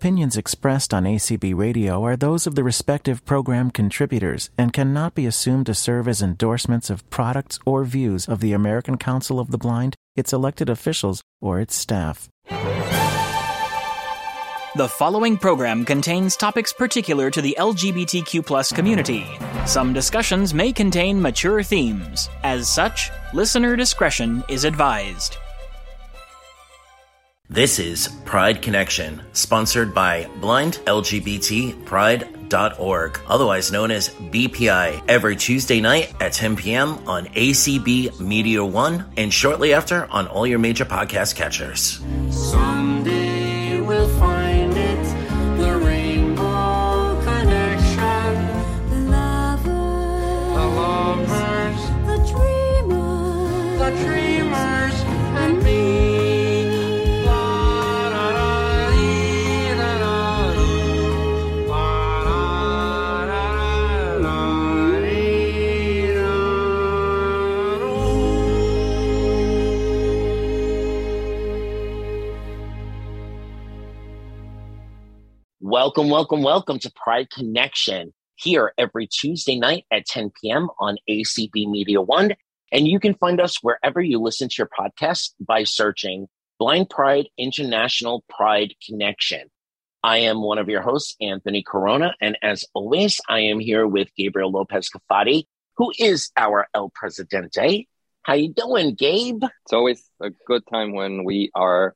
Opinions expressed on ACB Radio are those of the respective program contributors and cannot be assumed to serve as endorsements of products or views of the American Council of the Blind, its elected officials, or its staff. The following program contains topics particular to the LGBTQ community. Some discussions may contain mature themes. As such, listener discretion is advised. This is Pride Connection, sponsored by blindlgbtpride.org, otherwise known as BPI, every Tuesday night at 10 p.m. on ACB Media One and shortly after on all your major podcast catchers. Someday Welcome, welcome, welcome to Pride Connection here every Tuesday night at 10 p.m. on ACB Media One. And you can find us wherever you listen to your podcast by searching Blind Pride International Pride Connection. I am one of your hosts, Anthony Corona. And as always, I am here with Gabriel Lopez Cafati, who is our El Presidente. How you doing, Gabe? It's always a good time when we are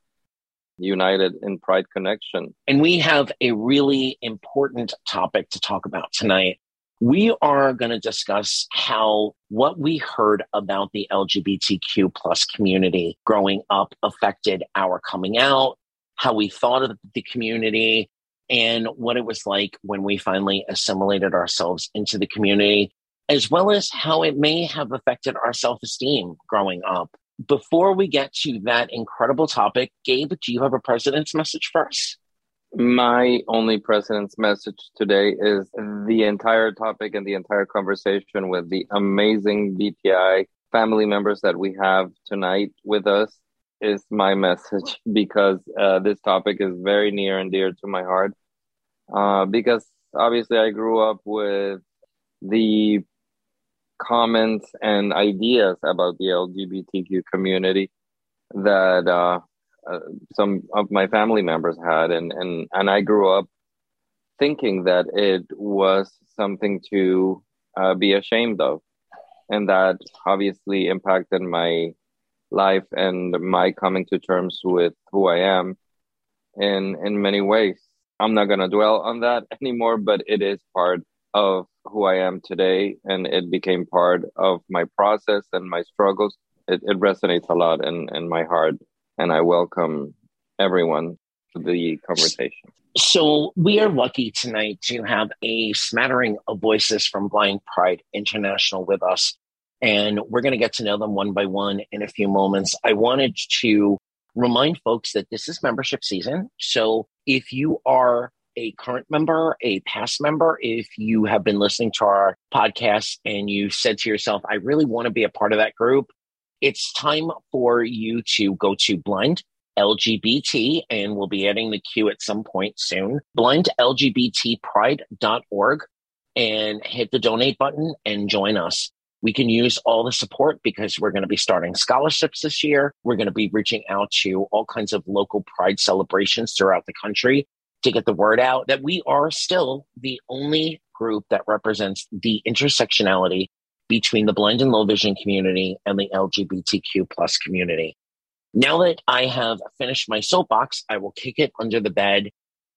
united in Pride Connection. And we have a really important topic to talk about tonight. We are going to discuss how what we heard about the LGBTQ plus community growing up affected our coming out, how we thought of the community, and what it was like when we finally assimilated ourselves into the community, as well as how it may have affected our self esteem growing up. Before we get to that incredible topic, Gabe, do you have a president's message for us? My only president's message today is the entire topic and the entire conversation with the amazing BPI family members that we have tonight with us is my message because uh, this topic is very near and dear to my heart. Uh, because obviously, I grew up with the comments and ideas about the LGBTQ community that uh, uh, some of my family members had, and and and I grew up thinking that it was something to uh, be ashamed of, and that obviously impacted my life and my coming to terms with who I am in in many ways. I'm not gonna dwell on that anymore, but it is part of who I am today, and it became part of my process and my struggles. It, it resonates a lot in, in my heart, and I welcome everyone to the conversation. So we are lucky tonight to have a smattering of voices from Blind Pride International with us. And we're going to get to know them one by one in a few moments. I wanted to remind folks that this is membership season. So if you are a current member, a past member, if you have been listening to our podcast and you said to yourself, I really want to be a part of that group, it's time for you to go to Blind LGBT, and we'll be adding the Q at some point soon, blindlgbtpride.org, and hit the donate button and join us. We can use all the support because we're going to be starting scholarships this year. We're going to be reaching out to all kinds of local pride celebrations throughout the country to get the word out that we are still the only group that represents the intersectionality between the blind and low vision community and the LGBTQ plus community. Now that I have finished my soapbox, I will kick it under the bed.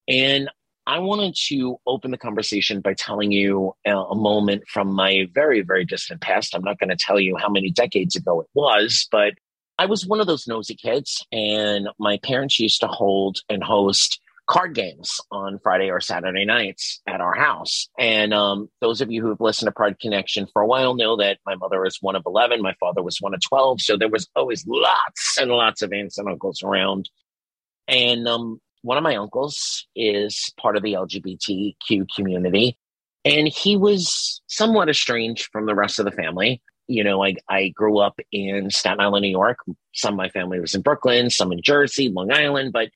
And I wanted to open the conversation by telling you a, a moment from my very, very distant past. I'm not going to tell you how many decades ago it was, but I was one of those nosy kids, and my parents used to hold and host card games on Friday or Saturday nights at our house. And um, those of you who have listened to Pride Connection for a while know that my mother was one of 11, my father was one of 12. So there was always lots and lots of aunts and uncles around. And um, one of my uncles is part of the LGBTQ community. And he was somewhat estranged from the rest of the family. You know, I, I grew up in Staten Island, New York. Some of my family was in Brooklyn, some in Jersey, Long Island, but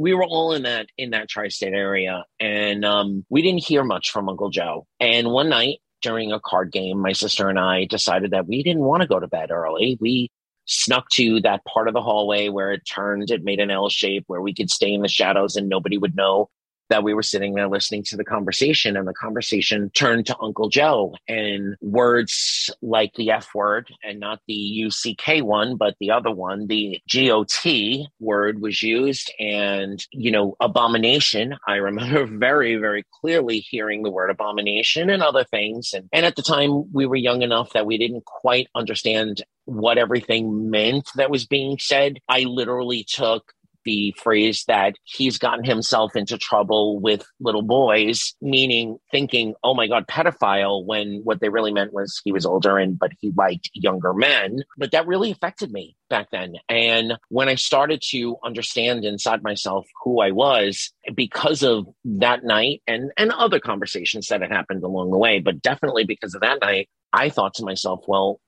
we were all in that in that tri-state area, and um, we didn't hear much from Uncle Joe. And one night during a card game, my sister and I decided that we didn't want to go to bed early. We snuck to that part of the hallway where it turned, it made an L shape where we could stay in the shadows and nobody would know that we were sitting there listening to the conversation and the conversation turned to Uncle Joe and words like the F word and not the UCK one, but the other one, the GOT word was used and, you know, abomination. I remember very, very clearly hearing the word abomination and other things. And, and at the time we were young enough that we didn't quite understand what everything meant that was being said. I literally took the phrase that he's gotten himself into trouble with little boys, meaning thinking, oh my God, pedophile, when what they really meant was he was older and but he liked younger men. But that really affected me back then. And when I started to understand inside myself who I was because of that night and, and other conversations that had happened along the way, but definitely because of that night, I thought to myself, well,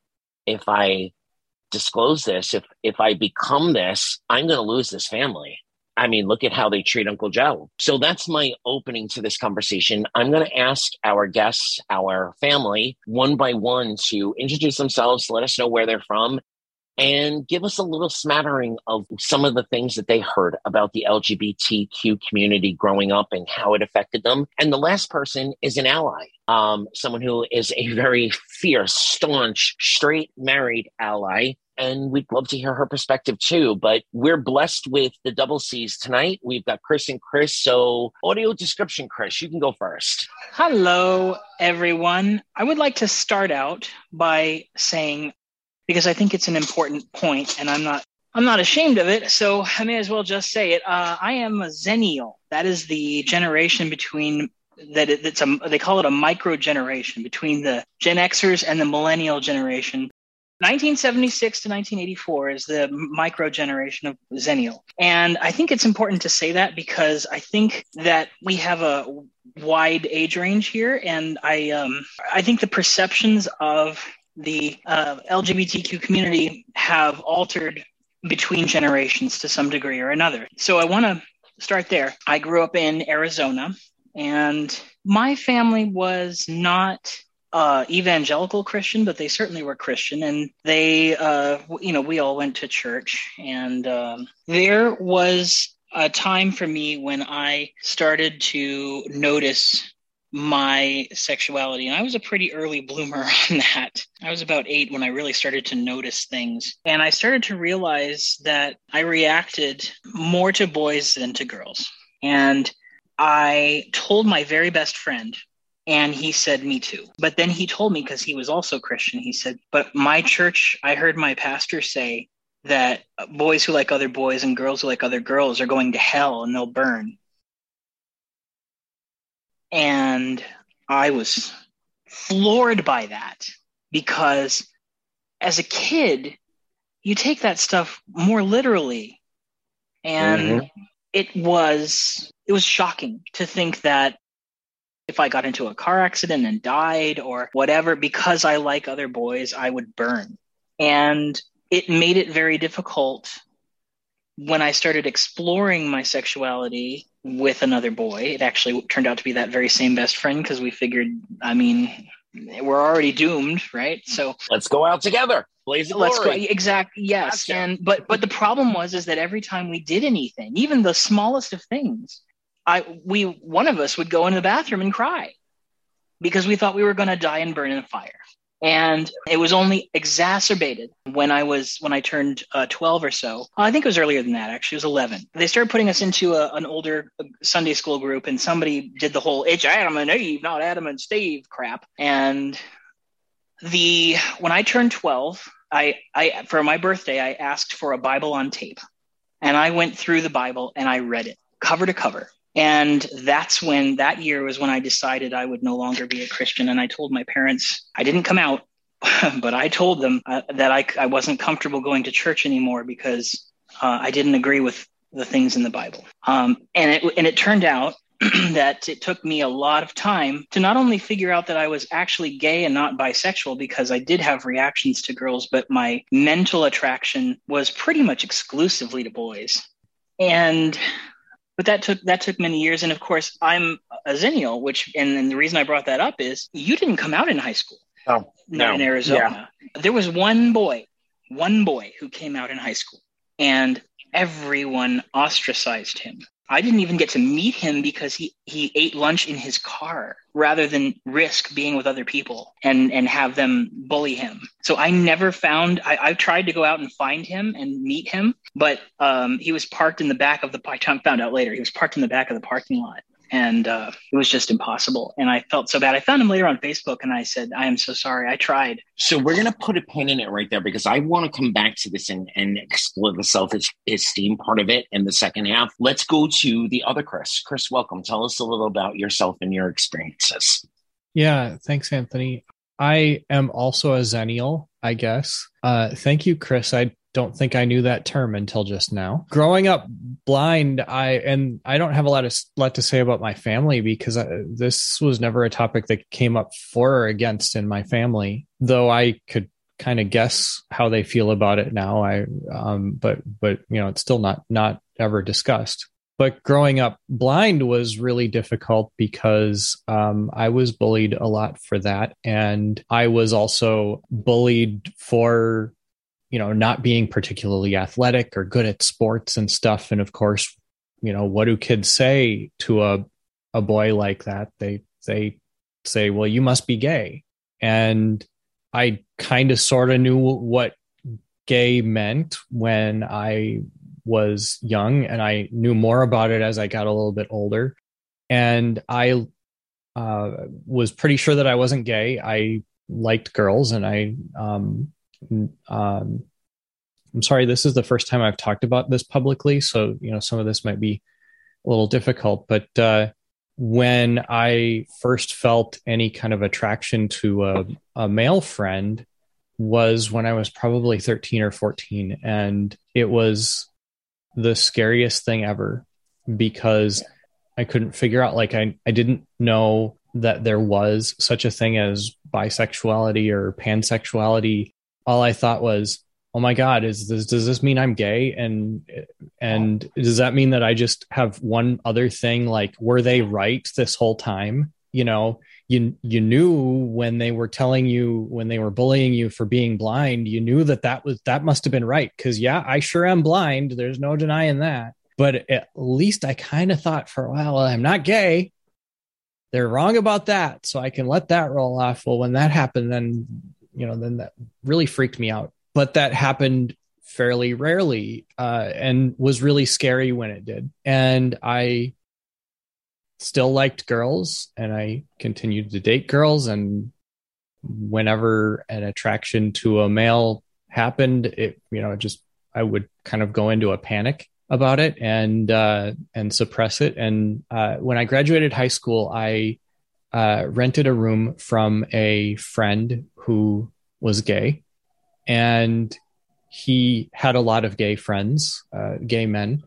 if I disclose this, if if I become this, I'm going to lose this family. I mean, look at how they treat Uncle Joe. So that's my opening to this conversation. I'm going to ask our guests, our family, one by one to introduce themselves, let us know where they're from, and give us a little smattering of some of the things that they heard about the LGBTQ community growing up and how it affected them. And the last person is an ally, um, someone who is a very fierce, staunch, straight married ally. And we'd love to hear her perspective too. But we're blessed with the double C's tonight. We've got Chris and Chris. So, audio description, Chris, you can go first. Hello, everyone. I would like to start out by saying, because I think it's an important point, and I'm not. I'm not ashamed of it, so I may as well just say it. Uh, I am a Xennial. That is the generation between that. It, it's a they call it a micro generation between the Gen Xers and the Millennial generation. 1976 to 1984 is the micro generation of Xennial. And I think it's important to say that because I think that we have a wide age range here. And I, um, I think the perceptions of the uh, LGBTQ community have altered between generations to some degree or another. So I want to start there. I grew up in Arizona and my family was not uh, evangelical Christian, but they certainly were Christian, and they, uh, you know, we all went to church, and um, there was a time for me when I started to notice my sexuality, and I was a pretty early bloomer on that. I was about eight when I really started to notice things, and I started to realize that I reacted more to boys than to girls, and I told my very best friend and he said, Me too. But then he told me, because he was also Christian, he said, But my church, I heard my pastor say that boys who like other boys and girls who like other girls are going to hell and they'll burn. And I was floored by that because as a kid, you take that stuff more literally. And mm-hmm. it was it was shocking to think that if I got into a car accident and died or whatever, because I like other boys, I would burn. And it made it very difficult when I started exploring my sexuality with another boy. It actually turned out to be that very same best friend because we figured, I mean, we're already doomed, right? So Let's go out together. Blaze of let's go glory. exactly yes Gotcha. and but but the problem was is that every time we did anything even the smallest of things i we one of us would go into the bathroom and cry because we thought we were going to die and burn in a fire. And it was only exacerbated when i was when i turned uh, 12 or so. I think it was earlier than that actually. It was 11 they started putting us into a, an older uh, sunday school group and somebody did the whole it's adam and eve not adam and steve crap. And the when I turned 12, I, I for my birthday I asked for a Bible on tape. And I went through the Bible and I read it cover to cover. And that's when that year was when I decided I would no longer be a Christian. And I told my parents, I didn't come out, but I told them uh, that I, I wasn't comfortable going to church anymore because uh, I didn't agree with the things in the Bible. Um, and it and it turned out that it took me a lot of time to not only figure out that I was actually gay and not bisexual because I did have reactions to girls, but my mental attraction was pretty much exclusively to boys. And but that took that took many years. And of course, I'm a Xennial, which and, and the reason I brought that up is you didn't come out in high school, Oh, not no. in Arizona. There was one boy, one boy who came out in high school, and everyone ostracized him. I didn't even get to meet him because he, he ate lunch in his car rather than risk being with other people and, and have them bully him. So I never found, I, I tried to go out and find him and meet him, but um, he was parked in the back of the, I found out later, he was parked in the back of the parking lot. And uh, it was just impossible. And I felt so bad. I found him later on Facebook and I said, I am so sorry. I tried. So we're going to put a pin in it right there because I want to come back to this and, and explore the self esteem part of it in the second half. Let's go to the other Chris. Chris, welcome. Tell us a little about yourself and your experiences. Yeah, thanks, Anthony. I am also a Xennial, I guess. Uh, thank you, Chris. I don't think I knew that term until just now. Growing up blind, I and I don't have a lot of lot to say about my family because I, this was never a topic that came up for or against in my family. Though I could kind of guess how they feel about it now. I um, but but you know, it's still not not ever discussed but growing up blind was really difficult because um, I was bullied a lot for that. And I was also bullied for, you know, not being particularly athletic or good at sports and stuff. And of course, you know, what do kids say to a, a boy like that? They, they say, well, you must be gay. And I kind of sort of knew what gay meant when I was young and I knew more about it as I got a little bit older. And I uh, was pretty sure that I wasn't gay. I liked girls and I, um, um, I'm sorry, this is the first time I've talked about this publicly. So, you know, some of this might be a little difficult, but, uh, when I first felt any kind of attraction to a, a male friend was when I was probably 13 or 14. And it was the scariest thing ever because I couldn't figure out like I, I didn't know that there was such a thing as bisexuality or pansexuality. All I thought was, oh my God, is this does this mean I'm gay? And and does that mean that I just have one other thing? Like, were they right this whole time? You know, you you knew when they were telling you when they were bullying you for being blind you knew that that was that must have been right because yeah i sure am blind there's no denying that but at least i kind of thought for a while well, i'm not gay they're wrong about that so i can let that roll off well when that happened then you know then that really freaked me out but that happened fairly rarely uh, and was really scary when it did and i still liked girls and I continued to date girls. And whenever an attraction to a male happened, it, you know, just, I would kind of go into a panic about it and, uh, and suppress it. And, uh, when I graduated high school, I, uh, rented a room from a friend who was gay and he had a lot of gay friends, uh, gay men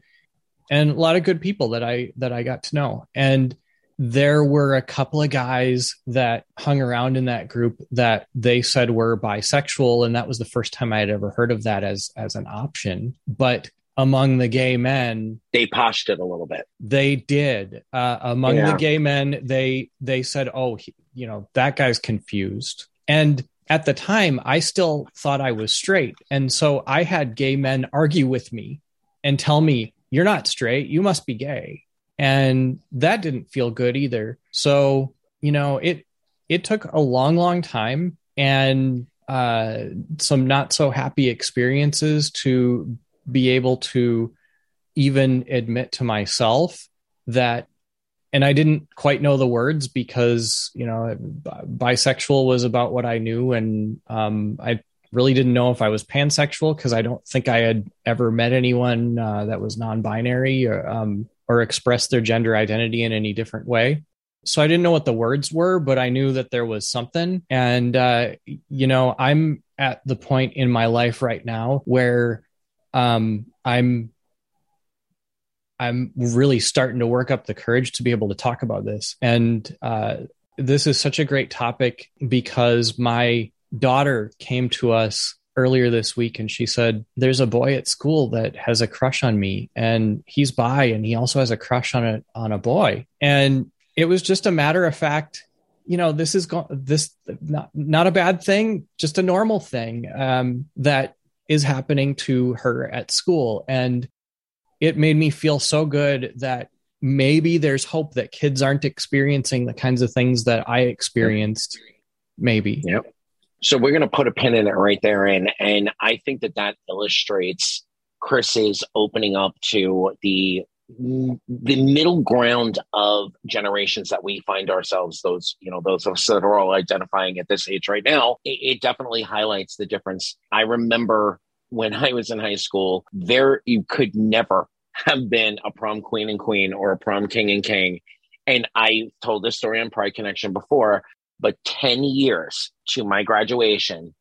and a lot of good people that I that I got to know. And there were a couple of guys that hung around in that group that they said were bisexual, and that was the first time I had ever heard of that as as an option. But among the gay men, They poshed it a little bit. they did. Uh, among Yeah. the gay men, they they said, "Oh, he, you know, that guy's confused." And at the time, I still thought I was straight, and so I had gay men argue with me and tell me, "You're not straight. You must be gay." And that didn't feel good either. So you know, it it took a long, long time and uh, some not so happy experiences to be able to even admit to myself that and i didn't quite know the words because you know bisexual was about what i knew and um, i really didn't know if i was pansexual because i don't think i had ever met anyone uh, that was non-binary or, um, or expressed their gender identity in any different way. So i didn't know what the words were but i knew that there was something. And uh, you know i'm at the point in my life right now where um, I'm I'm really starting to work up the courage to be able to talk about this. And uh, this is such a great topic because my daughter came to us earlier this week and she said, There's a boy at school that has a crush on me and he's bi and he also has a crush on a on a boy. And it was just a matter of fact, you know, this is go- this not not a bad thing, just a normal thing um, that is happening to her at school. And it made me feel so good that maybe there's hope that kids aren't experiencing the kinds of things that I experienced. Maybe. Yep. So we're going to put a pin in it right there. And, and I think that that illustrates Chris's opening up to the the middle ground of generations that we find ourselves those you know those of us that are all identifying at this age right now it, it definitely highlights the difference. I remember when i was in high school there you could never have been a prom queen and queen or a prom king and king. And i told this story on pride connection before but 10 years to my graduation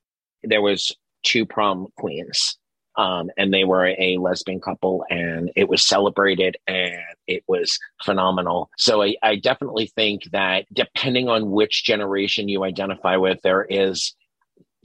there was two prom queens um, and they were a lesbian couple and it was celebrated and it was phenomenal so I, I definitely think that depending on which generation you identify with there is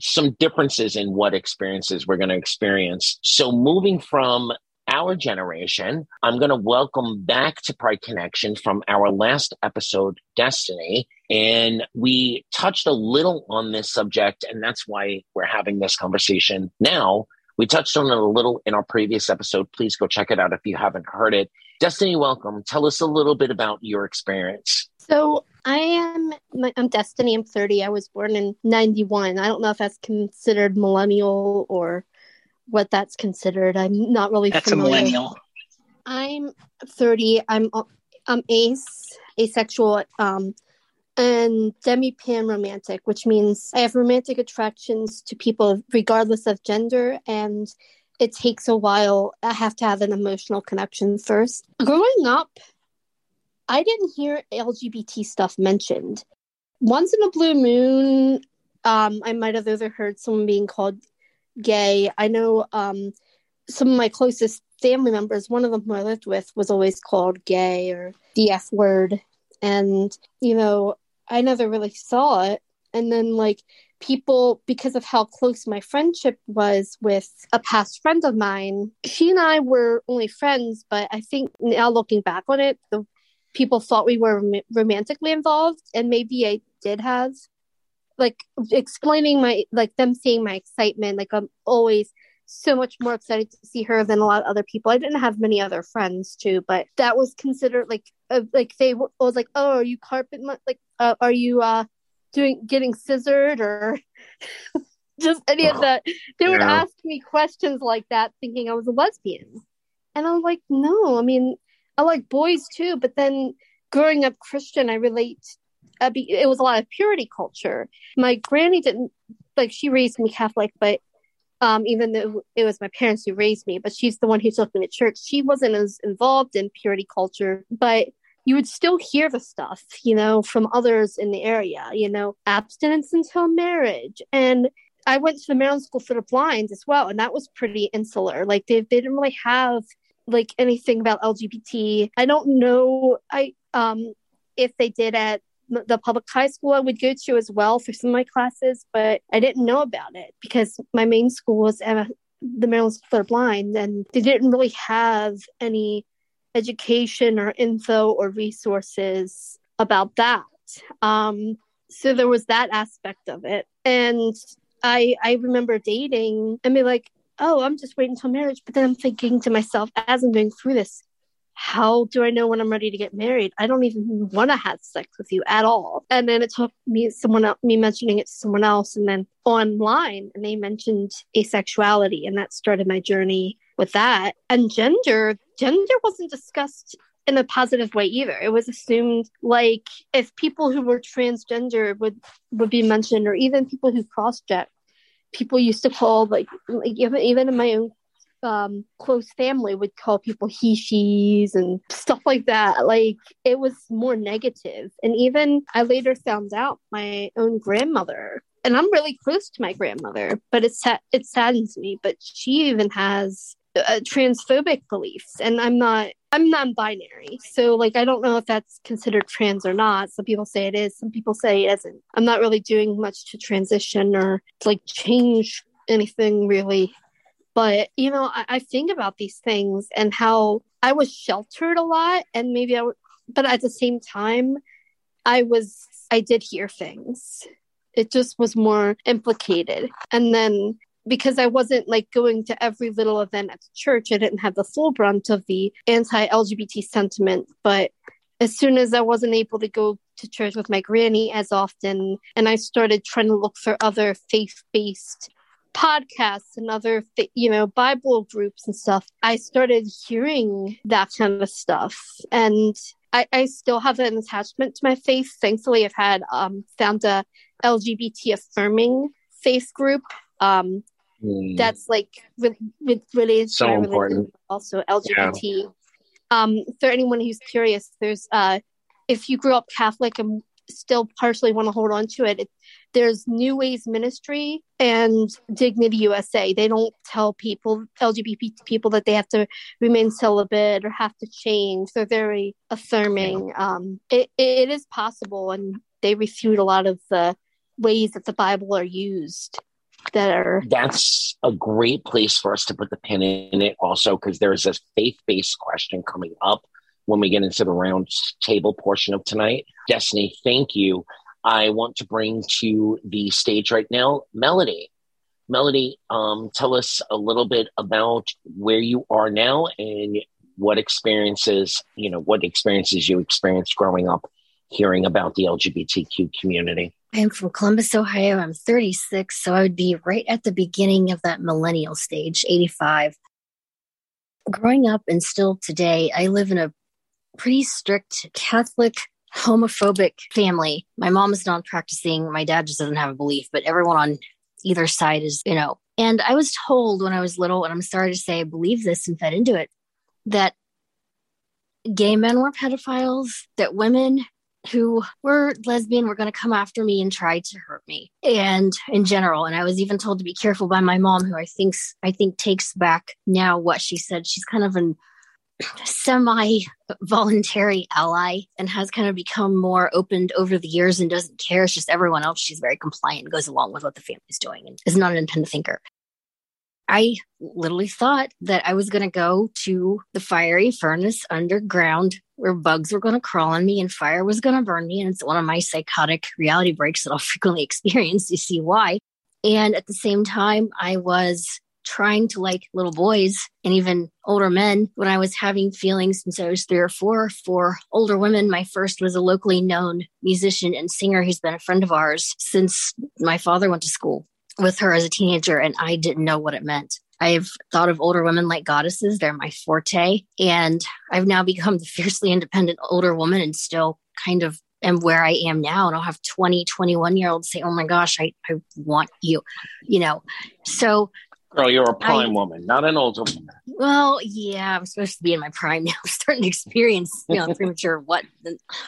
some differences in what experiences we're going to experience so moving from our generation, I'm going to welcome back to Pride Connection from our last episode, Destiny. And we touched a little on this subject, and that's why we're having this conversation now. We touched on it a little in our previous episode. Please go check it out if you haven't heard it. Destiny, welcome. Tell us a little bit about your experience. So I am I'm Destiny. I'm 30. I was born in 91. I don't know if that's considered millennial or what that's considered. I'm not really That's a millennial. I'm 30. I'm I'm ace, asexual, um, and demi pan romantic, which means I have romantic attractions to people regardless of gender, and it takes a while. I have to have an emotional connection first. Growing up, I didn't hear LGBT stuff mentioned. Once in a blue moon, um, I might have either heard someone being called gay. I know um, some of my closest family members, one of them who I lived with, was always called gay or the F word. And, you know, I never really saw it. And then, like, people, because of how close my friendship was with a past friend of mine, she and I were only friends, but I think now looking back on it, the people thought we were rom- romantically involved. And maybe I did have like explaining my like them seeing my excitement like i'm always so much more excited to see her than a lot of other people i didn't have many other friends too but that was considered like uh, like they were, was like oh are you carpet mo- like uh, are you uh doing getting scissored or just any of that they would Yeah. ask me questions like that thinking i was a lesbian and i'm like no i mean i like boys too but then growing up christian i relate be, it was a lot of purity culture. My granny didn't like she raised me Catholic, but um, even though it was my parents who raised me, but she's the one who took me to church. She wasn't as involved in purity culture, but you would still hear the stuff, you know, from others in the area, you know, abstinence until marriage. And I went to the Maryland School for the Blind as well, and that was pretty insular. Like they, they didn't really have like anything about LGBT. I don't know. I um if they did at the public high school I would go to as well for some of my classes, but I didn't know about it because my main school was the Maryland School for the Blind, and they didn't really have any education or info or resources about that. Um, so there was that aspect of it, and I I remember dating and be like, oh, I'm just waiting until marriage, but then I'm thinking to myself as I'm going through this, how do I know when I'm ready to get married? I don't even want to have sex with you at all. And then it took me someone else, me mentioning it to someone else, and then online, and they mentioned asexuality, and that started my journey with that. And gender, gender wasn't discussed in a positive way either. It was assumed like if people who were transgender would would be mentioned, or even people who cross people used to call like, like even even in my own um close family would call people he she's and stuff like that. Like it was more negative. and even i later found out my own grandmother. And i'm really close to my grandmother but it's sa- it saddens me. But she even has uh, transphobic beliefs. And i'm not i'm non-binary. So like i don't know if that's considered trans or not. Some people say it is some people say it isn't. I'm not really doing much to transition or to like change anything really. But you know, I, I think about these things and how I was sheltered a lot, and maybe I, would, but at the same time, I was I did hear things. It just was more implicated, and then because I wasn't like going to every little event at the church, I didn't have the full brunt of the anti-LGBT sentiment. But as soon as I wasn't able to go to church with my granny as often, and I started trying to look for other faith-based podcasts and other you know bible groups and stuff i started hearing that kind of stuff. And I, I still have an attachment to my faith. Thankfully i've had um found a lgbt affirming faith group. Um Mm. that's like re- re- related So important. also lgbt um for anyone who's curious there's uh if you grew up catholic and still partially want to hold on to it, it there's new ways ministry and dignity usa they don't tell people lgbt people that they have to remain celibate or have to change. They're very affirming. Um it, it is possible and they refute a lot of the ways that the bible are used that are That's a great place for us to put the pin in it also, because there's a faith based question coming up when we get into the round table portion of tonight. Destiny, thank you. I want to bring to the stage right now Melody. Melody, um, tell us a little bit about where you are now and what experiences, you know, what experiences you experienced growing up hearing about the LGBTQ community. I'm from Columbus, Ohio. I'm 36, so I would be right at the beginning of that millennial stage, 85. Growing up and still today, I live in a pretty strict Catholic, homophobic family. My mom is non practicing. My dad just doesn't have a belief, but everyone on either side is, you know. And I was told when I was little, and I'm sorry to say I believe this and fed into it, that gay men were pedophiles, that women who were lesbian were going to come after me and try to hurt me and in general and i was even told to be careful by my mom who i think i think takes back now what she said she's kind of an semi voluntary ally and has kind of become more opened over the years and doesn't care it's just everyone else she's very compliant and goes along with what the family's doing and is not an independent thinker I literally thought that I was going to go to the fiery furnace underground where bugs were going to crawl on me and fire was going to burn me. And it's one of my psychotic reality breaks that I'll frequently experience. You see why. And at the same time, I was trying to like little boys and even older men when I was having feelings since I was three or four for older women. My first was a locally known musician and singer who's been a friend of ours since my father went to school with her as a teenager and I didn't know what it meant. I've thought of older women like goddesses. They're my forte. And I've now become the fiercely independent older woman and still kind of am where I am now. And I'll have 20, 21 year olds say, Oh my gosh, I, I want you, you know? So, Girl, you're a prime I- woman, not an older woman. well, yeah, I'm supposed to be in my prime now. I'm starting to experience, you know, premature what.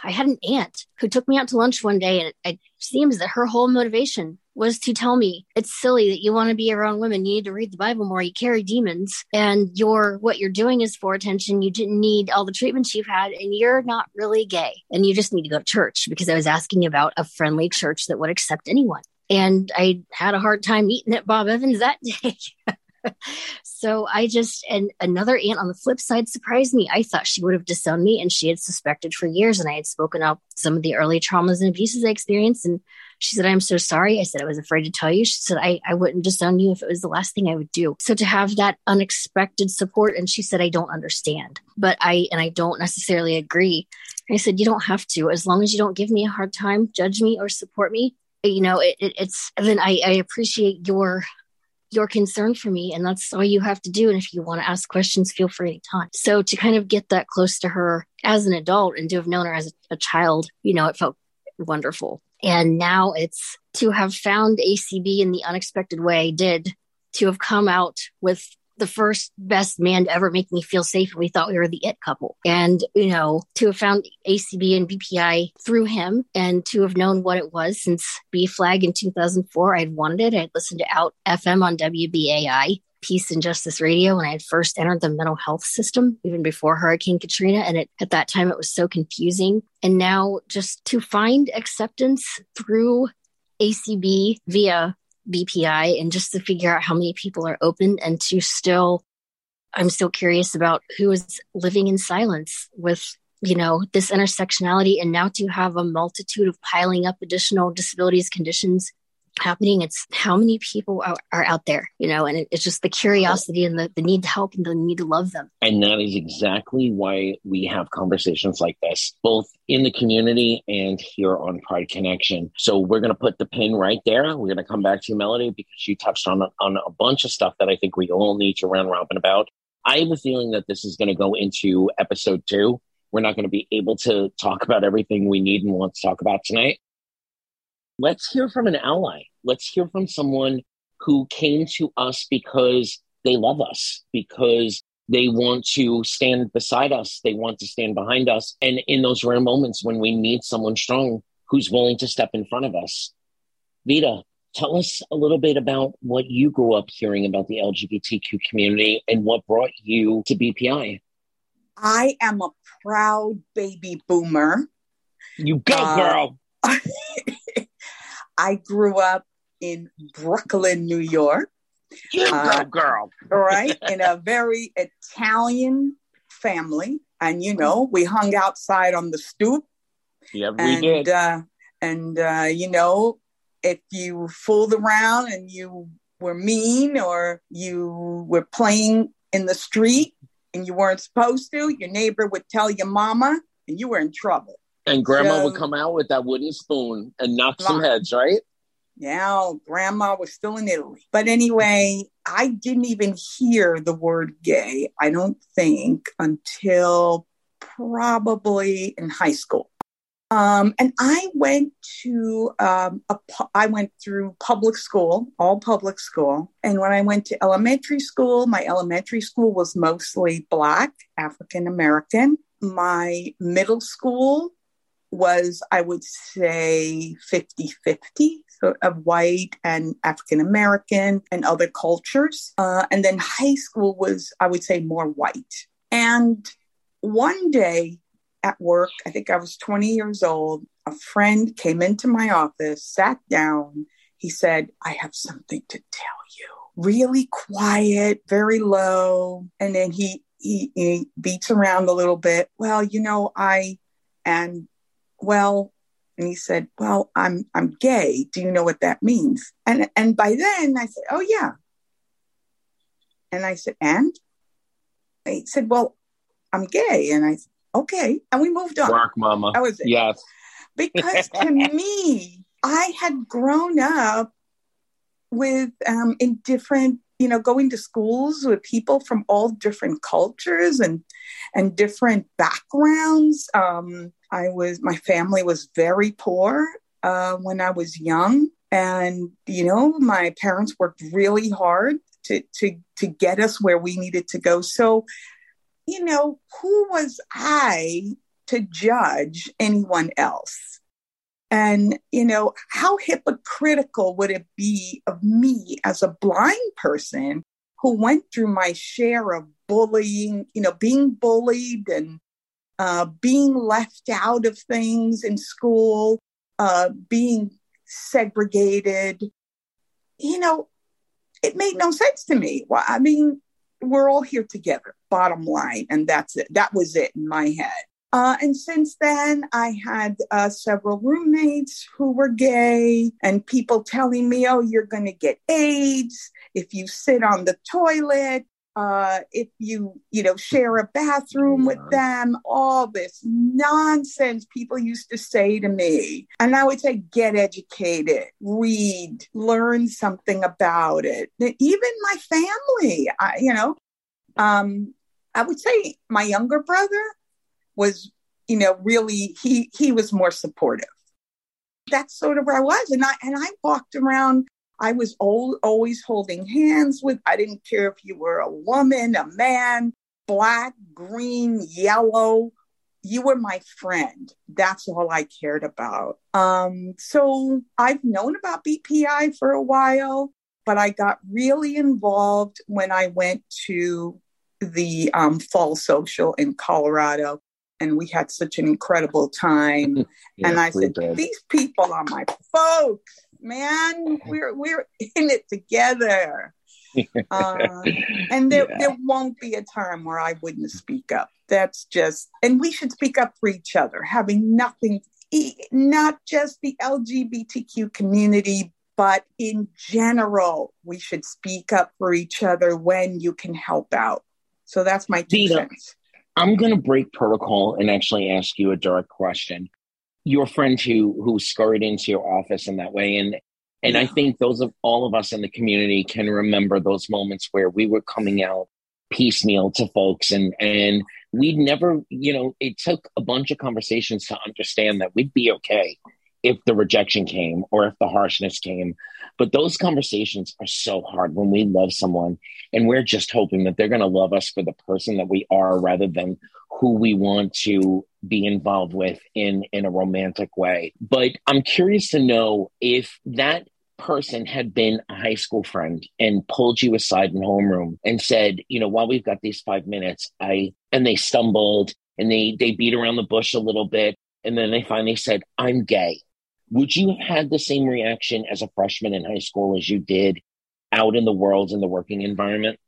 I had an aunt who took me out to lunch one day, and it, it seems that her whole motivation was to tell me it's silly that you want to be around women. You need to read the Bible more. You carry demons, and your what you're doing is for attention. You didn't need all the treatments you've had, and you're not really gay, and you just need to go to church because I was asking about a friendly church that would accept anyone. And I had a hard time eating at Bob Evans that day. so I just, and another aunt on the flip side surprised me. I thought she would have disowned me, and she had suspected for years. And I had spoken up some of the early traumas and abuses I experienced. And she said, I'm so sorry. I said, I was afraid to tell you. She said, I, I wouldn't disown you if it was the last thing I would do. So to have that unexpected support, and she said, I don't understand, but I, and I don't necessarily agree. I said, you don't have to, as long as you don't give me a hard time, judge me, or support me. You know, it, it, it's, then I, I appreciate your your concern for me and that's all you have to do. And if you want to ask questions feel free anytime. So to kind of get that close to her as an adult and to have known her as a, a child you know it felt wonderful. And now it's to have found acb in the unexpected way did to have come out with the first best man to ever make me feel safe and we thought we were the it couple. And you know to have found acb and bpi through him and to have known what it was since PFLAG in 2004 i'd wanted it. I'd listened to out fm on wbai peace and justice radio when i had first entered the mental health system even before hurricane katrina and it, at that time it was so confusing. And now just to find acceptance through acb via BPI and just to figure out how many people are open and to still, I'm still curious about who is living in silence with, you know, this intersectionality. And now to have a multitude of piling up additional disabilities conditions happening it's how many people are, are out there you know and it, it's just the curiosity and the, the need to help and the need to love them And that is exactly why we have conversations like this, both in the community and here on Pride Connection. So we're going to put the pin right there. We're going to come back to you, Melody, because you touched on, on a bunch of stuff that I think we all need to round robin about. I have a feeling that this is going to go into episode two. We're not going to be able to talk about everything we need and want to talk about tonight. Let's hear from an ally. Let's hear from someone who came to us because they love us, because they want to stand beside us, they want to stand behind us. And in those rare moments when we need someone strong who's willing to step in front of us. Vita, tell us a little bit about what you grew up hearing about the LGBTQ community and what brought you to BPI. I am a proud baby boomer. You go, Uh, girl. I grew up in Brooklyn, New York, You uh, go, girl. right? in a very Italian family. And, you know, we hung outside on the stoop. Yeah, we and, did. Uh, and, uh, you know, if you fooled around and you were mean or you were playing in the street and you weren't supposed to, your neighbor would tell your mama and you were in trouble. And grandma So- would come out with that wooden spoon and knock some heads, right? Now, grandma was still in Italy. But anyway, I didn't even hear the word gay, I don't think, until probably in high school. Um, and I went to, um, a, pu- I went through public school, all public school. And when I went to elementary school, my elementary school was mostly Black, African American. My middle school was, I would say, 50 50 so of white and African American and other cultures. Uh, and then high school was, I would say, more white. And one day at work, I think I was 20 years old, a friend came into my office, sat down. He said, I have something to tell you. Really quiet, very low. And then he, he, he beats around a little bit. Well, you know, I, and well, and he said, "Well, I'm I'm gay. Do you know what that means?" And and by then I said, "Oh yeah." And I said, "And?" He said, "Well, I'm gay." And I said, "Okay." And we moved on. Work, mama. That was it. Yes. Because to me, I had grown up with um, in different, you know, going to schools with people from all different cultures and and different backgrounds. Um, I was my family was very poor uh, when I was young, and you know, my parents worked really hard to to to get us where we needed to go. So, you know, who was I to judge anyone else? And, you know, how hypocritical would it be of me as a blind person who went through my share of bullying, you know, being bullied and uh, being left out of things in school, uh, being segregated? You know, it made no sense to me. Well, I mean, we're all here together, bottom line. And that's it. That was it in my head. Uh, and since then, I had uh, several roommates who were gay, and people telling me, "Oh, you're going to get AIDS if you sit on the toilet, uh, if you, you know, share a bathroom with them." All this nonsense people used to say to me, and I would say, "Get educated, read, learn something about it." Even my family, I, you know, um, I would say my younger brother was you know really he he was more supportive. That's sort of where i was. And i and i walked around. I was old, always holding hands with i didn't care if you were a woman a man black green yellow. You were my friend. That's all i cared about. Um so i've known about bpi for a while but i got really involved when i went to the um, fall social in colorado and we had such an incredible time. and I said, did. These people are my folks. man. We're we're in it together. Um, and there Yeah. there won't be a time where I wouldn't speak up. That's just, and we should speak up for each other, having nothing, not just the LGBTQ community, but in general, we should speak up for each other when you can help out. So that's my two Dina. cents. I'm going to break protocol and actually ask you a direct question. Your friend who who scurried into your office in that way, and and I think those of all of us in the community can remember those moments where we were coming out piecemeal to folks, and and we'd never, you know, it took a bunch of conversations to understand that we'd be okay if the rejection came or if the harshness came. But those conversations are so hard when we love someone and we're just hoping that they're going to love us for the person that we are rather than who we want to be involved with in in a romantic way. But i'm curious to know if that person had been a high school friend and pulled you aside in homeroom and said you know while we've got these five minutes i and they stumbled and they they beat around the bush a little bit and then they finally said i'm gay. Would you have had the same reaction as a freshman in high school as you did out in the world in the working environment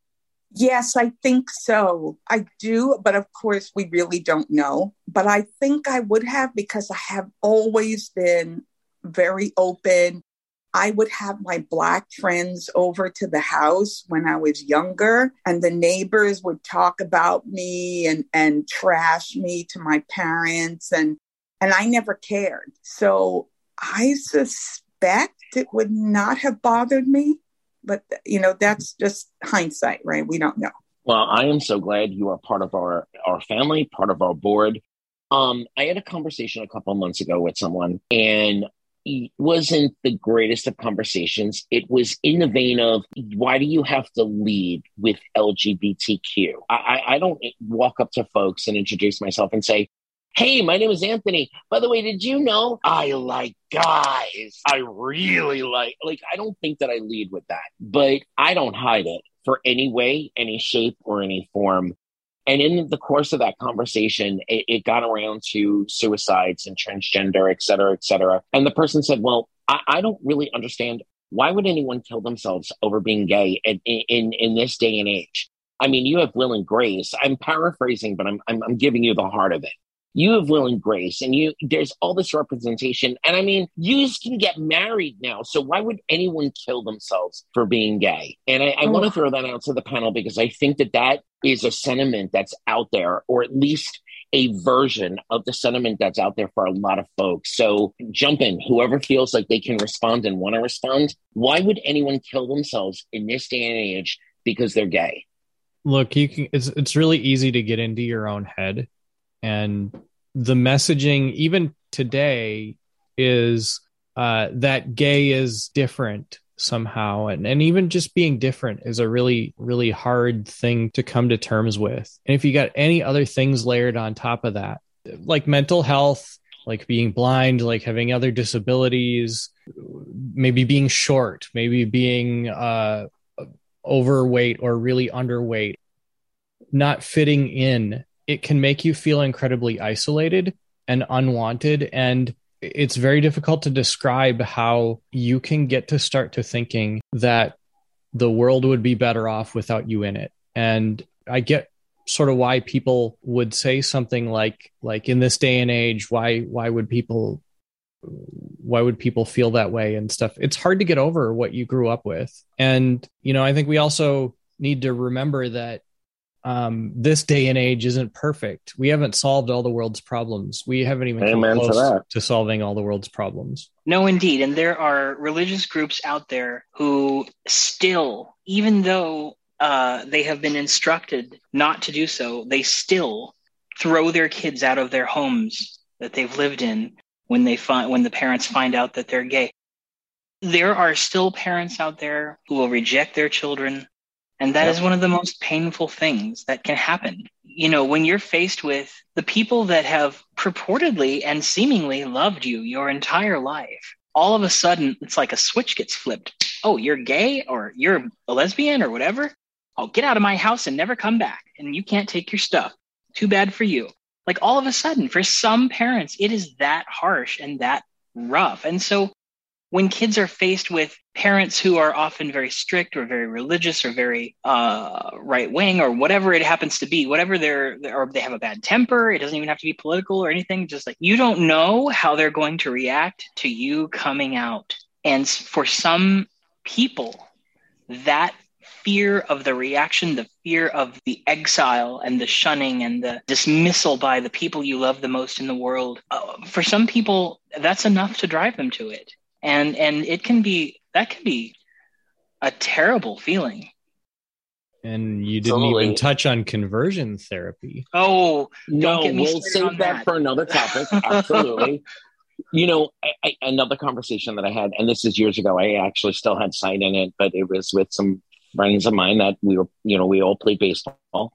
Yes, I think so. I do, but of course, we really don't know. But I think I would have because I have always been very open. I would have my Black friends over to the house when I was younger, and the neighbors would talk about me and, and trash me to my parents, and, and I never cared. So I suspect it would not have bothered me but you know that's just hindsight right we don't know Well, I am so glad you are part of our our family, part of our board. Um, I had a conversation a couple of months ago with someone, and it wasn't the greatest of conversations. It was in the vein of why do you have to lead with LGBTQ? I, I don't walk up to folks and introduce myself and say, Hey, my name is Anthony. By the way, did you know I like guys? I really like, like, I don't think that I lead with that, but I don't hide it for any way, any shape, or any form. And in the course of that conversation, it, it got around to suicides and transgender, et cetera, et cetera. And the person said, Well, I, I don't really understand why would anyone kill themselves over being gay in, in, in this day and age? I mean, you have Will and Grace. I'm paraphrasing, but I'm, I'm, I'm giving you the heart of it you have will and grace and you there's all this representation. And i mean you can get married now so why would anyone kill themselves for being gay? And i, I want to throw that out to the panel because i think that that is a sentiment that's out there or at least a version of the sentiment that's out there for a lot of folks. So jump in. Whoever feels like they can respond and want to respond why would anyone kill themselves in this day and age because they're gay? Look you can it's it's really easy to get into your own head and the messaging even today is uh, that gay is different somehow. And, and even just being different is a really really hard thing to come to terms with. And if you got any other things layered on top of that like mental health like being blind like having other disabilities maybe being short maybe being uh overweight or really underweight not fitting in it can make you feel incredibly isolated and unwanted. And it's very difficult to describe how you can get to start to thinking that the world would be better off without you in it. And i get sort of why people would say something like like in this day and age why why would people why would people feel that way and stuff? It's hard to get over what you grew up with. And you know i think we also need to remember that um, this day and age isn't perfect. We haven't solved all the world's problems. We haven't even come Amen to close that. to solving all the world's problems. No, indeed. And there are religious groups out there who still, even though uh, they have been instructed not to do so, they still throw their kids out of their homes that they've lived in when they find when the parents find out that they're gay. There are still parents out there who will reject their children, and that is one of the most painful things that can happen. You know, when you're faced with the people that have purportedly and seemingly loved you your entire life, all of a sudden it's like a switch gets flipped. Oh, you're gay or you're a lesbian or whatever. Oh, get out of my house and never come back. And you can't take your stuff. Too bad for you. Like all of a sudden, for some parents, it is that harsh and that rough. And so when kids are faced with parents who are often very strict or very religious or very uh, right wing or whatever it happens to be, whatever they're, or they have a bad temper, it doesn't even have to be political or anything. Just like you don't know how they're going to react to you coming out. And for some people, that fear of the reaction, the fear of the exile and the shunning and the dismissal by the people you love the most in the world, uh, for some people, that's enough to drive them to it. And and it can be that can be a terrible feeling. And you didn't Totally. even touch on conversion therapy. Oh, No, we'll save that, that. for another topic. Absolutely. you know, I, I, another conversation that I had, and this is years ago. I actually still had sight in it, but it was with some friends of mine that we were, you know, we all played baseball.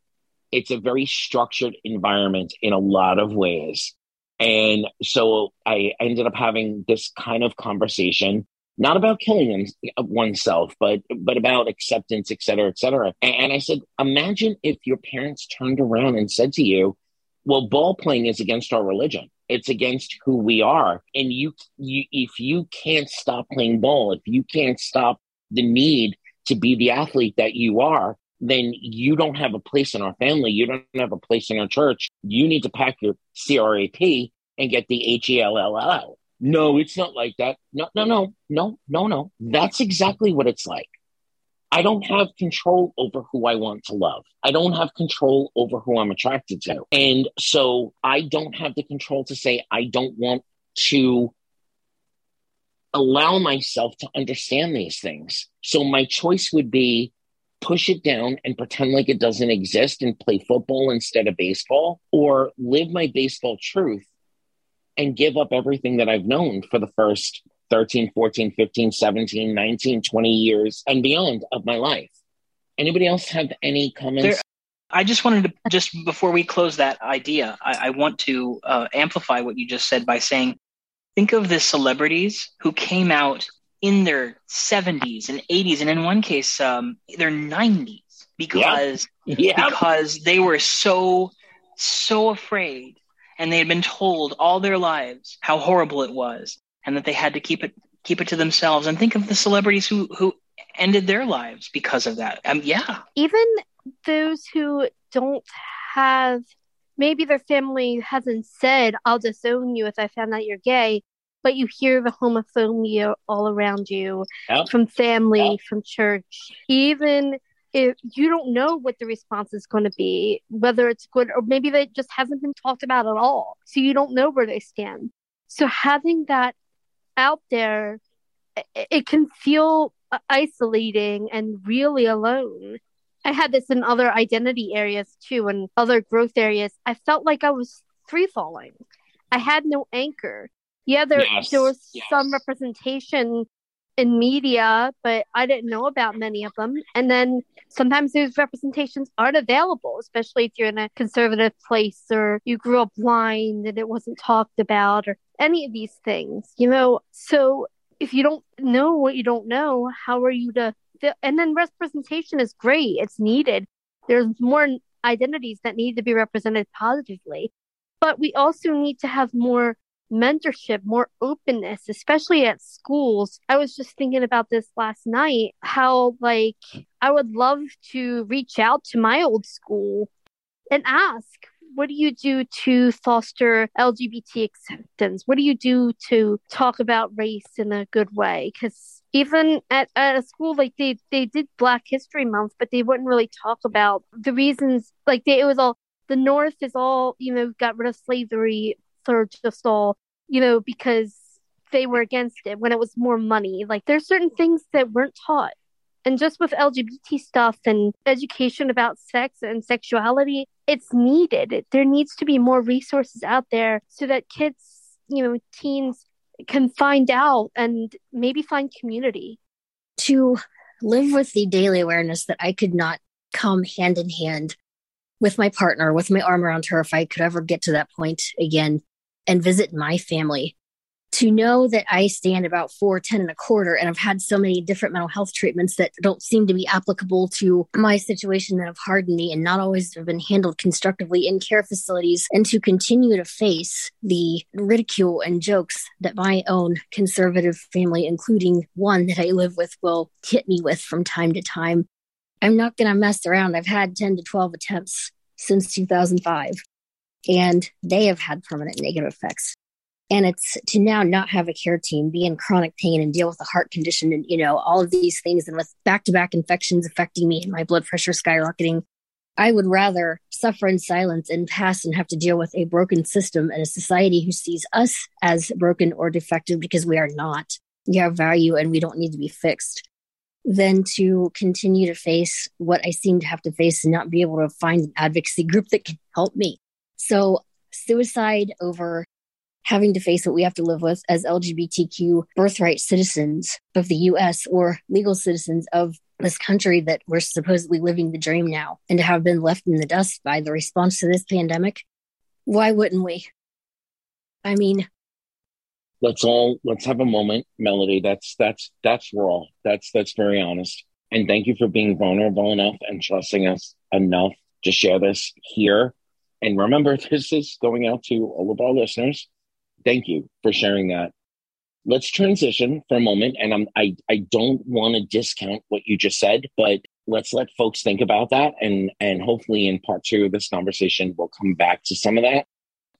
It's a very structured environment in a lot of ways. And so I ended up having this kind of conversation, not about killing oneself, but but about acceptance, et cetera, et cetera. And, I said, imagine if your parents turned around and said to you, "Well, ball playing is against our religion. It's against who we are, and you, you if you can't stop playing ball, if you can't stop the need to be the athlete that you are." Then you don't have a place in our family. You don't have a place in our church. You need to pack your CRAP and get the H E L L L. No, it's not like that. No, no, no, no, no, no. That's exactly what it's like. I don't have control over who I want to love. I don't have control over who I'm attracted to. And so I don't have the control to say, I don't want to allow myself to understand these things. So my choice would be push it down and pretend like it doesn't exist and play football instead of baseball, or live my baseball truth and give up everything that I've known for the first 13, 14, 15, 17, 19, 20 years and beyond of my life. Anybody else have any comments? There- I just wanted to just before we close that idea, I, I want to uh, amplify what you just said by saying, think of the celebrities who came out in their 70s and 80s, and in one case, um, their 90s, because yeah. because they were so so afraid, and they had been told all their lives how horrible it was, and that they had to keep it keep it to themselves. And think of the celebrities who who ended their lives because of that. Um, yeah. even those who don't have maybe their family hasn't said i'll disown you if i found out you're gay but you hear the homophobia all around you from family from church even if you don't know what the response is going to be whether it's good or maybe they just hasn't been talked about at all so you don't know where they stand so having that out there it, it can feel uh, isolating and really alone I had this in other identity areas too, and other growth areas. I felt like I was free falling. I had no anchor. Yeah, there Yes, there was yes. some representation in media, but I didn't know about many of them. And then sometimes those representations aren't available, especially if you're in a conservative place or you grew up blind and it wasn't talked about or any of these things, you know. So if you don't know what you don't know, how are you to and then representation is great. It's needed. There's more identities that need to be represented positively. But we also need to have more mentorship, more openness, especially at schools. I was just thinking about this last night how, like, I would love to reach out to my old school and ask, what do you do to foster LGBT acceptance? What do you do to talk about race in a good way? Because even at, at a school, like they, they did Black History Month, but they wouldn't really talk about the reasons. Like they, it was all the North is all you know got rid of slavery for just all you know because they were against it when it was more money. Like there's certain things that weren't taught. And just with LGBT stuff and education about sex and sexuality, it's needed. There needs to be more resources out there so that kids, you know, teens can find out and maybe find community. to live with the daily awareness that I could not come hand in hand with my partner, with my arm around her, if I could ever get to that point again and visit my family to know that I stand about four, 10 and a quarter, and I've had so many different mental health treatments that don't seem to be applicable to my situation that have hardened me and not always have been handled constructively in care facilities, and to continue to face the ridicule and jokes that my own conservative family, including one that I live with, will hit me with from time to time. I'm not going to mess around. I've had 10 to 12 attempts since 2005, and they have had permanent negative effects. And it's to now not have a care team be in chronic pain and deal with a heart condition and you know all of these things and with back-to-back infections affecting me and my blood pressure skyrocketing i would rather suffer in silence and pass and have to deal with a broken system and a society who sees us as broken or defective because we are not. We have value and we don't need to be fixed. Than to continue to face what i seem to have to face and not be able to find an advocacy group that can help me so suicide over having to face what we have to live with as LGBTQ birthright citizens of the US or legal citizens of this country that we're supposedly living the dream now and to have been left in the dust by the response to this pandemic. Why wouldn't we? I mean, let's all let's have a moment melody that's that's that's raw that's that's very honest and thank you for being vulnerable enough and trusting us enough to share this here and remember this is going out to all of our listeners. Thank you for sharing that. Let's transition for a moment and I'm, i i don't want to discount what you just said but let's let folks think about that and and hopefully in part two of this conversation we'll come back to some of that.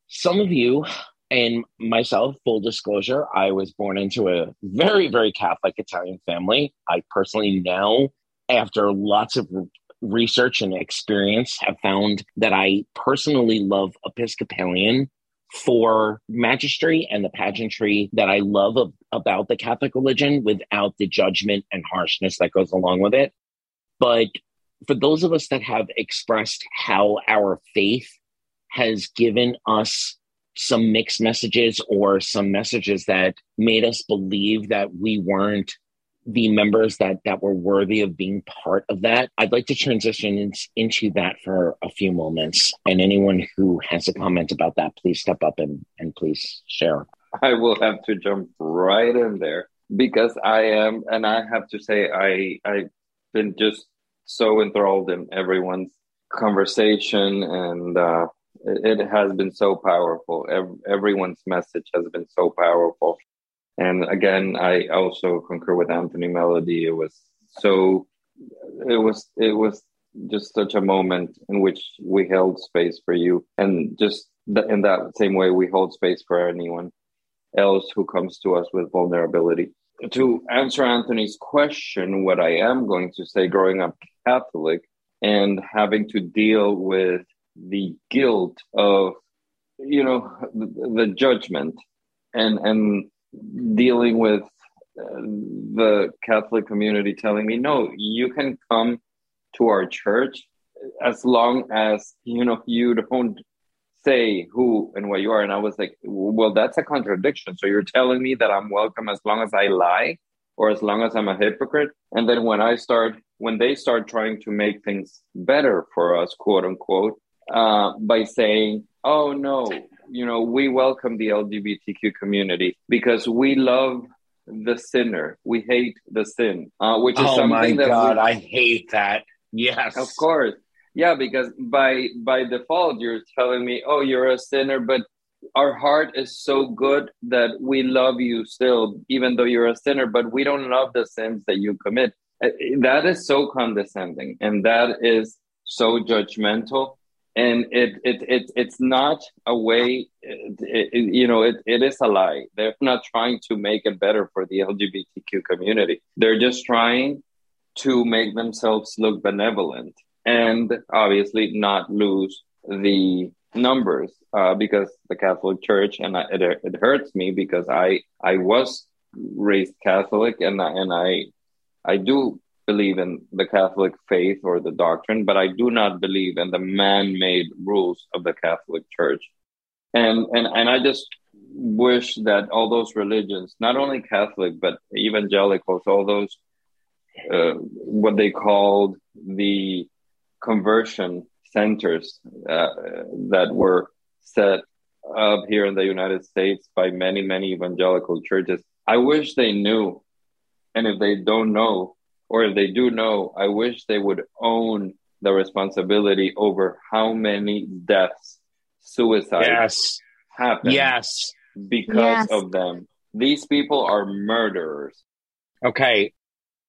Some of you and myself, full disclosure, I was born into a very, very Catholic Italian family. I personally now, after lots of research and experience, have found that I personally love Episcopalian for magistry and the pageantry that I love of, about the Catholic religion without the judgment and harshness that goes along with it. But for those of us that have expressed how our faith has given us some mixed messages or some messages that made us believe that we weren't the members that that were worthy of being part of that. I'd like to transition in, into that for a few moments. And anyone who has a comment about that please step up and and please share. I will have to jump right in there because I am, and I have to say, I I've been just so enthralled in everyone's conversation, and uh, it, it has been so powerful. Ev- everyone's message has been so powerful, and again, I also concur with Anthony Melody. It was so, it was it was just such a moment in which we held space for you, and just th- in that same way, we hold space for anyone else who comes to us with vulnerability. To answer Anthony's question, what I am going to say, growing up Catholic and having to deal with the guilt of, you know, the, the judgment and and dealing with uh, the Catholic community telling me, no, you can come to our church as long as you know you don't say who and what you are. And I was like, well, that's a contradiction. So you're telling me that I'm welcome as long as I lie or as long as I'm a hypocrite. And then when I start, when they start trying to make things better for us, quote unquote, uh, by saying, oh no, you know, we welcome the LGBTQ community because we love the sinner. We hate the sin, uh, which is oh something my that god we, i hate that yes of course. Yeah, because by by default you're telling me, "Oh, you're a sinner," but our heart is so good that we love you still even though you're a sinner, but we don't love the sins that you commit. Uh, That is so condescending and that is so judgmental and it it, it it's not a way it, it- you know it, it is a lie. They're not trying to make it better for the lgbtq community. They're just trying to make themselves look benevolent and obviously not lose the numbers uh, because the Catholic Church and I, it, it hurts me because I I was raised Catholic and I, and I I do believe in the Catholic faith or the doctrine, but I do not believe in the man-made rules of the Catholic Church. And and and I just wish that all those religions, not only Catholic but evangelicals, all those uh, what they called the conversion centers uh, that were set up here in the United States by many, many evangelical churches. I wish they knew. And if they don't know, or if they do know, I wish they would own the responsibility over how many deaths, suicides Yes. happen Yes. because Yes. of them. These people are murderers. Okay.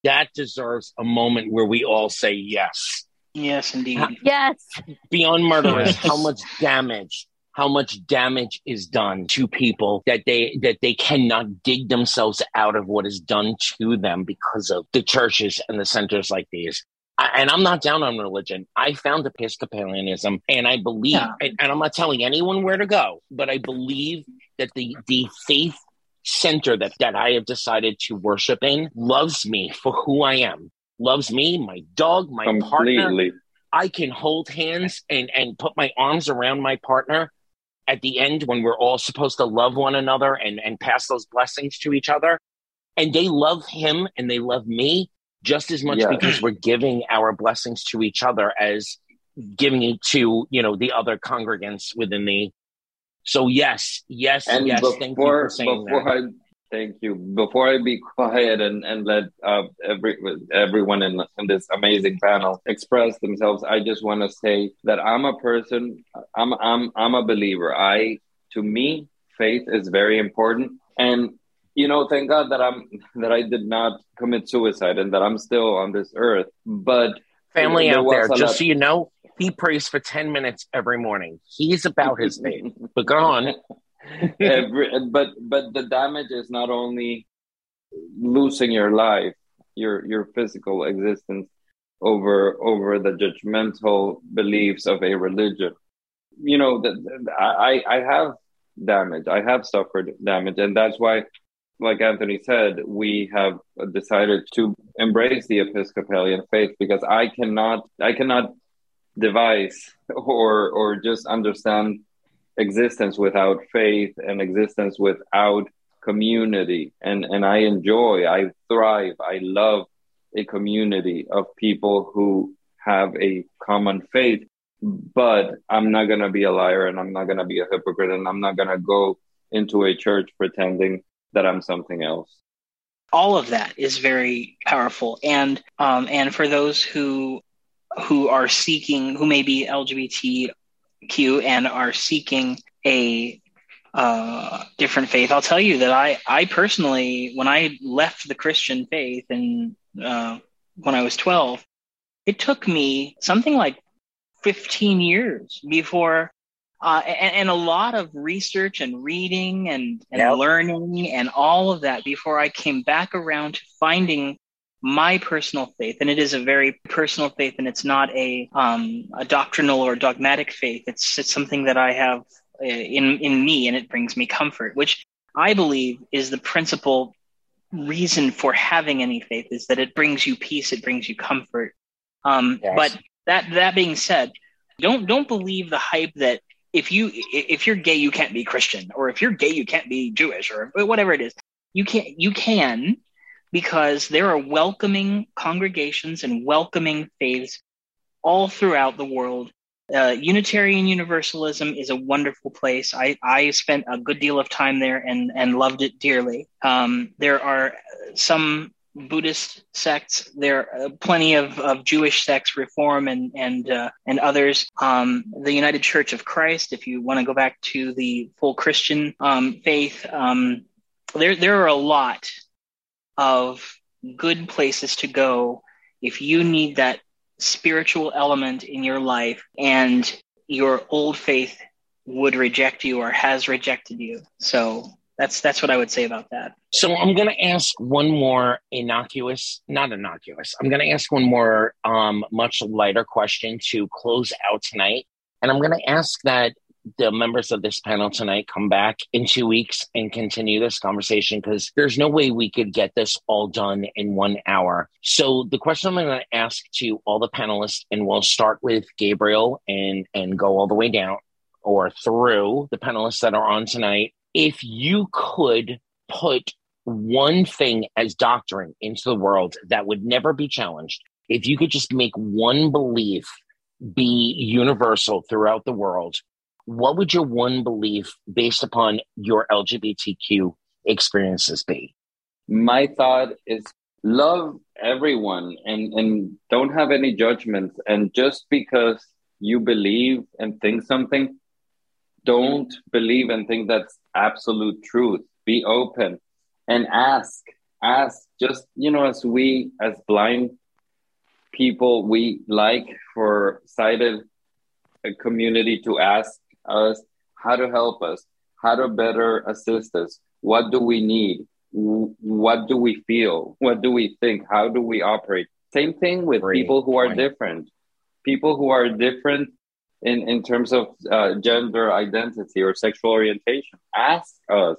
That deserves a moment where we all say yes. Yes, indeed. Yes. Beyond murderers, Yes. how much damage, how much damage is done to people that they that they cannot dig themselves out of what is done to them because of the churches and the centers like these. And I'm not down on religion. I found Episcopalianism, and I believe, Yeah. and, and I'm not telling anyone where to go, but I believe that the the faith center that that I have decided to worship in loves me for who I am, loves me, my dog, my partner. I can hold hands and and put my arms around my partner at the end when we're all supposed to love one another and and pass those blessings to each other. And they love him and they love me just as much because we're giving our blessings to each other as giving it to you know the other congregants within the so yes yes And yes before, thank you for saying before that I thank you, before I be quiet and and let uh, every everyone in, in this amazing panel express themselves, I just want to say that I'm a person. I'm I'm I'm a believer. I to me, faith is very important, and you know, thank God that I'm that I did not commit suicide and that I'm still on this earth. But family there out there just lot- so you know he prays for 10 minutes every morning he's about his faith but go on Every, but but the damage is not only losing your life, your your physical existence over over the judgmental beliefs of a religion. You know that I I have damage. I have suffered damage, and that's why, like Anthony said, we have decided to embrace the Episcopalian faith because I cannot I cannot devise or or just understand existence without faith and existence without community. And and I enjoy I thrive I love a community of people who have a common faith. But I'm not going to be a liar and I'm not going to be a hypocrite and I'm not going to go into a church pretending that I'm something else. All of that is very powerful. And um, and for those who who are seeking who may be lgbtq and are seeking a uh, different faith i'll tell you that i i personally when i left the christian faith and uh, when i was 12 it took me something like 15 years before uh, and, and a lot of research and reading and, and Yep. learning and all of that before I came back around to finding my personal faith. And it is a very personal faith, and it's not a um, a doctrinal or dogmatic faith. It's it's something that I have uh, in in me, and it brings me comfort, which I believe is the principal reason for having any faith is that it brings you peace, it brings you comfort. Um, Yes. But that that being said, don't don't believe the hype that if you if you're gay you can't be Christian or if you're gay you can't be Jewish or whatever it is. You can you can because there are welcoming congregations and welcoming faiths all throughout the world. Uh, Unitarian Universalism is a wonderful place. I, I spent a good deal of time there and, and loved it dearly. Um, there are some Buddhist sects. There are plenty of, of Jewish sects, Reform and and uh, and others. Um, the United Church of Christ. If you want to go back to the full Christian um, faith, um, there there are a lot of good places to go if you need that spiritual element in your life and your old faith would reject you or has rejected you. So that's that's what I would say about that. So I'm going to ask one more innocuous, not innocuous. I'm going to ask one more um, much lighter question to close out tonight. And I'm going to ask that the members of this panel tonight come back in two weeks and continue this conversation because there's no way we could get this all done in one hour. So the question I'm going to ask to all the panelists, and we'll start with Gabriel and and go all the way down or through the panelists that are on tonight. If you could put one thing as doctrine into the world that would never be challenged, if you could just make one belief be universal throughout the world, what would your one belief based upon your LGBTQ experiences be? My thought is love everyone and, and don't have any judgments. And just because you believe and think something, don't believe and think that's absolute truth. Be open and ask. Ask just, you know, as we, as blind people, we like for sighted a uh, community to ask us how to help us, how to better assist us. What do we need? What do we feel? What do we think? How do we operate? Same thing with Great people who are different. People who are different in, in terms of uh, gender identity or sexual orientation. Ask us,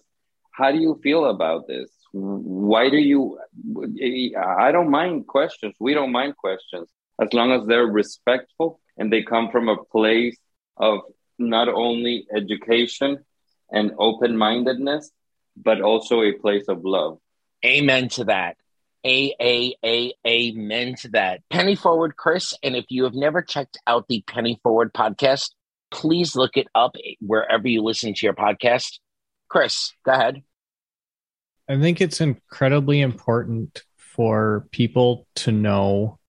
how do you feel about this? Why do you? I don't mind questions. We don't mind questions as long as they're respectful and they come from a place of not only education and open mindedness, but also a place of love. Amen to that. A A A amen to that. Penny Forward, Chris. And if you have never checked out the Penny Forward podcast, please look it up wherever you listen to your podcast. Chris, go ahead. I think it's incredibly important for people to know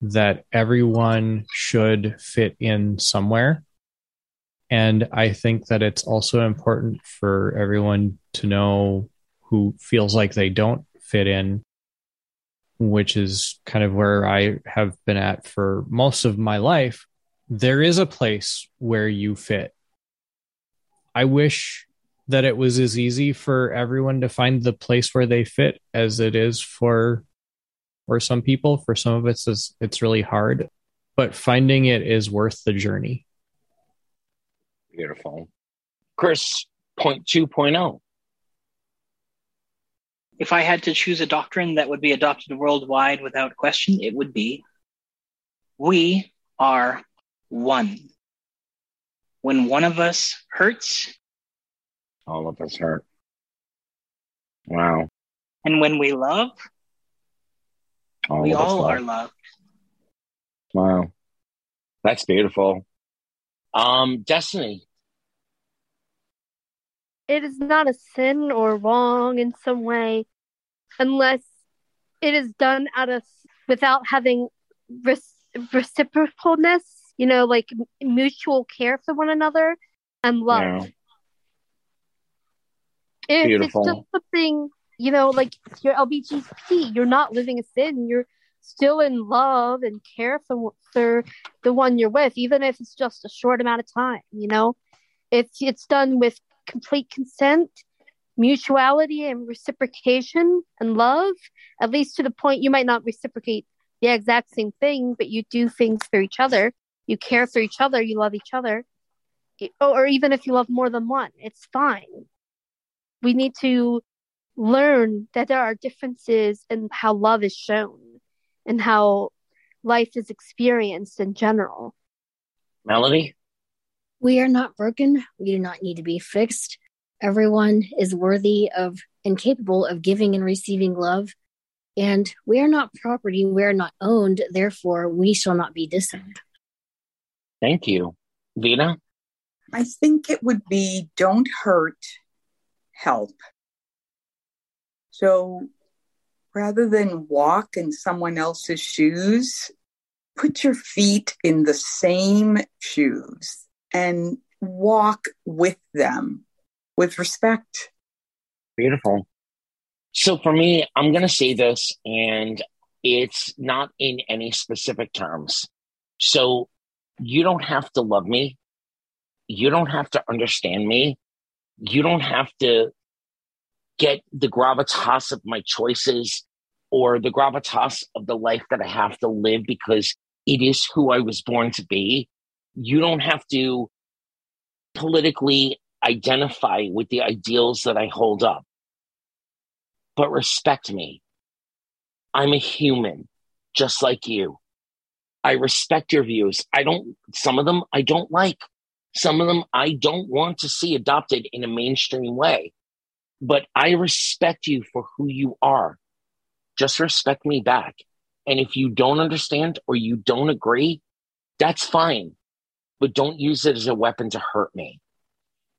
that everyone should fit in somewhere. And I think that it's also important for everyone to know who feels like they don't fit in, which is kind of where I have been at for most of my life. There is a place where you fit. I wish that it was as easy for everyone to find the place where they fit as it is for for some people for some of us it's, it's really hard but finding it is worth the journey Beautiful. Chris, point two point oh. If I had to choose a doctrine that would be adopted worldwide without question, it would be we are one. When one of us hurts, All of us hurt. Wow. and when we love, All we of us all love. are loved. Wow. That's beautiful. Um, Destiny. It is not a sin or wrong in some way unless it is done out of without having reciprocalness you know like m- mutual care for one another and love Yeah. if Beautiful. it's just something you know like you're lbgp you're not living a sin you're still in love and care for, for the one you're with even if it's just a short amount of time you know it's it's done with complete consent mutuality and reciprocation and love at least to the point you might not reciprocate the exact same thing but you do things for each other. You care for each other. You love each other. Oh, or even if you love more than one it's fine. We need to learn that there are differences in how love is shown and how life is experienced in general. Melody? We are not broken. We do not need to be fixed. Everyone is worthy of and capable of giving and receiving love. And we are not property. We are not owned. Therefore, we shall not be disowned. Thank you. Vina? I think it would be don't hurt, help. So rather than walk in someone else's shoes, put your feet in the same shoes and walk with them with respect. Beautiful. So for me, I'm going to say this, and it's not in any specific terms. So you don't have to love me. You don't have to understand me. You don't have to get the gravitas of my choices or the gravitas of the life that I have to live because it is who I was born to be. You don't have to politically identify with the ideals that I hold up, but respect me. I'm a human, just like you. I respect your views. I don't, some of them I don't like. Some of them I don't want to see adopted in a mainstream way. But I respect you for who you are. Just respect me back. And if you don't understand or you don't agree, that's fine. But don't use it as a weapon to hurt me.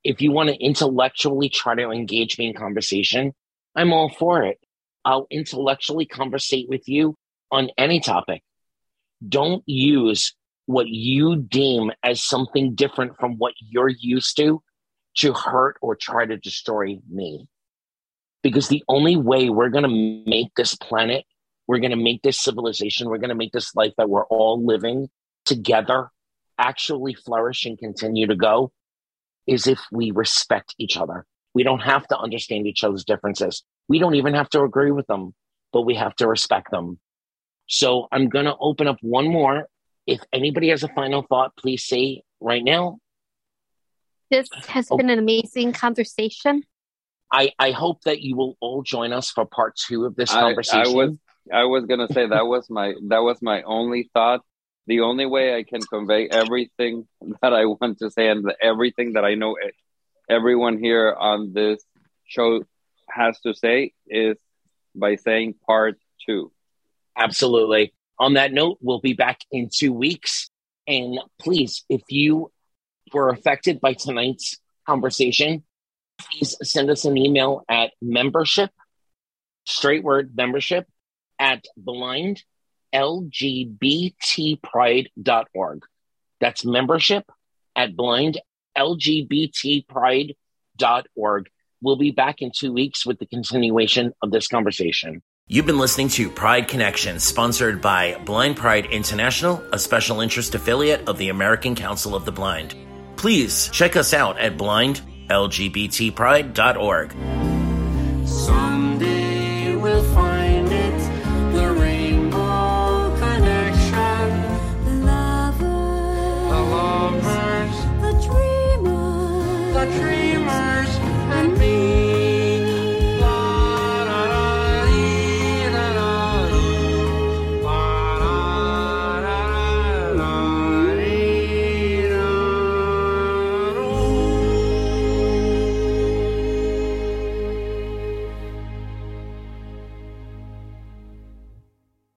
If you want to intellectually try to engage me in conversation, I'm all for it. I'll intellectually conversate with you on any topic. Don't use what you deem as something different from what you're used to to hurt or try to destroy me. Because the only way we're going to make this planet, we're going to make this civilization, we're going to make this life that we're all living together actually flourish and continue to go is if we respect each other. We don't have to understand each other's differences. We don't even have to agree with them, but we have to respect them. So I'm going to open up one more. If anybody has a final thought, please say right now. This has Oh. been an amazing conversation. I, I hope that you will all join us for part two of this I, conversation. I was I was gonna say that was my that was my only thought. The only way I can convey everything that I want to say and everything that I know everyone here on this show has to say is by saying part two. Absolutely. On that note, we'll be back in two weeks. And please, if you were affected by tonight's conversation, please send us an email at membership, straight word membership, at blind lgbtpride.org. That's membership at blind lgbtpride.org. We'll be back in two weeks with the continuation of this conversation. You've been listening to Pride Connection, sponsored by Blind Pride International, a special interest affiliate of the American Council of the Blind. Please check us out at blindlgbtpride.org.